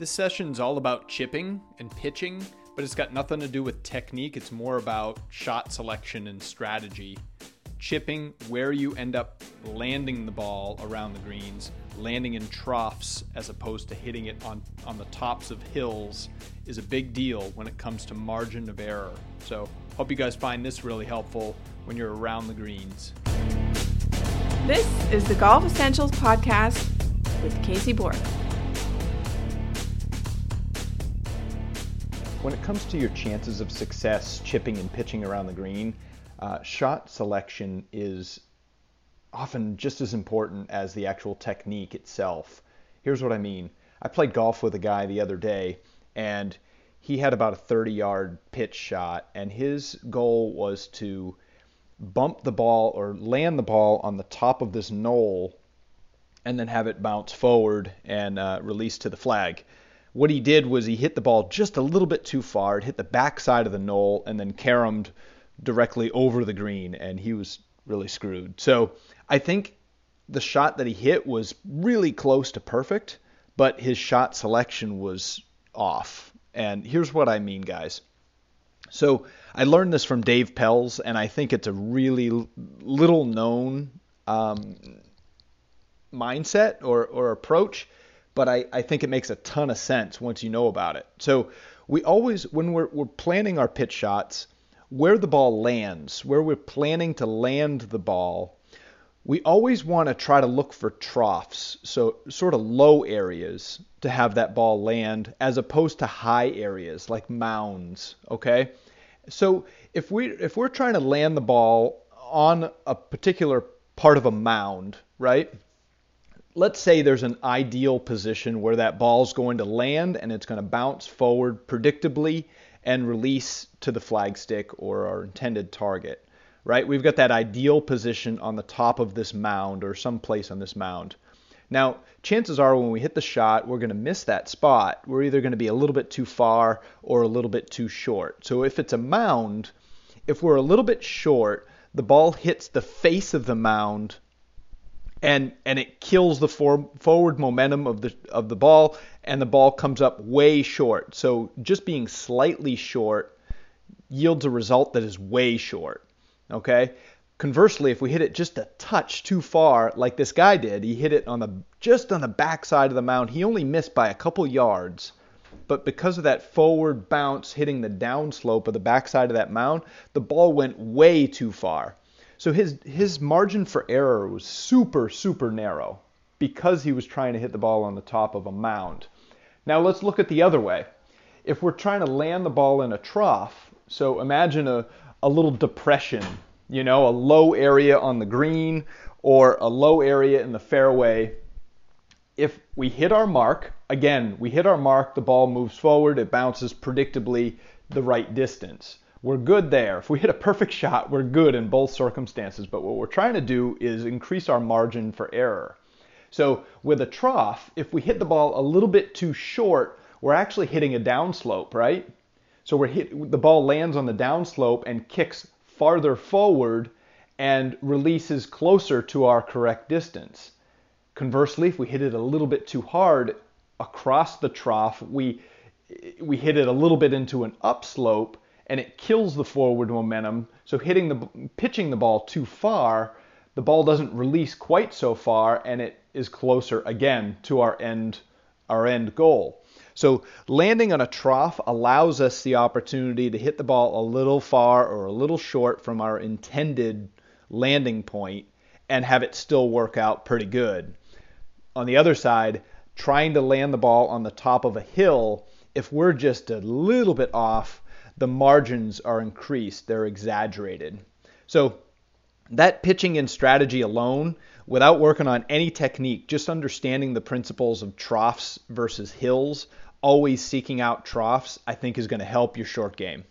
This session's all about chipping and pitching, but it's got nothing to do with technique. It's more about shot selection and strategy. Chipping, where you end up landing the ball around the greens, landing in troughs as opposed to hitting it on, on the tops of hills, is a big deal when it comes to margin of error. So, hope you guys find this really helpful when you're around the greens. This is the Golf Essentials Podcast with Casey Borg. When it comes to your chances of success chipping and pitching around the green, uh, shot selection is often just as important as the actual technique itself. Here's what I mean. I played golf with a guy the other day, and he had about a 30 yard pitch shot, and his goal was to bump the ball or land the ball on the top of this knoll and then have it bounce forward and uh, release to the flag what he did was he hit the ball just a little bit too far. It hit the back side of the knoll and then caromed directly over the green, and he was really screwed. So I think the shot that he hit was really close to perfect, but his shot selection was off. And here's what I mean, guys. So I learned this from Dave Pelz, and I think it's a really little known um, mindset or, or approach but I, I think it makes a ton of sense once you know about it. So we always, when we're, we're planning our pitch shots, where the ball lands, where we're planning to land the ball, we always want to try to look for troughs, so sort of low areas to have that ball land as opposed to high areas like mounds, okay? So if we if we're trying to land the ball on a particular part of a mound, right? Let's say there's an ideal position where that ball's going to land and it's going to bounce forward predictably and release to the flagstick or our intended target, right? We've got that ideal position on the top of this mound or someplace on this mound. Now, chances are when we hit the shot, we're going to miss that spot. We're either going to be a little bit too far or a little bit too short. So if it's a mound, if we're a little bit short, the ball hits the face of the mound and and it kills the for, forward momentum of the of the ball and the ball comes up way short. So just being slightly short yields a result that is way short. Okay? Conversely, if we hit it just a touch too far, like this guy did, he hit it on the just on the back side of the mound. He only missed by a couple yards. But because of that forward bounce hitting the downslope of the backside of that mound, the ball went way too far. So his his margin for error was super super narrow because he was trying to hit the ball on the top of a mound. Now let's look at the other way. If we're trying to land the ball in a trough, so imagine a, a little depression, you know, a low area on the green or a low area in the fairway. If we hit our mark, again, we hit our mark, the ball moves forward, it bounces predictably the right distance we're good there. If we hit a perfect shot, we're good in both circumstances. But what we're trying to do is increase our margin for error. So with a trough, if we hit the ball a little bit too short, we're actually hitting a downslope, right? So we're hit, the ball lands on the downslope and kicks farther forward and releases closer to our correct distance. Conversely, if we hit it a little bit too hard across the trough, we we hit it a little bit into an upslope and it kills the forward momentum. So hitting the pitching the ball too far, the ball doesn't release quite so far and it is closer again to our end our end goal. So landing on a trough allows us the opportunity to hit the ball a little far or a little short from our intended landing point and have it still work out pretty good. On the other side, trying to land the ball on the top of a hill, if we're just a little bit off, the margins are increased, they're exaggerated. So that pitching and strategy alone, without working on any technique, just understanding the principles of troughs versus hills, always seeking out troughs, I think is going to help your short game.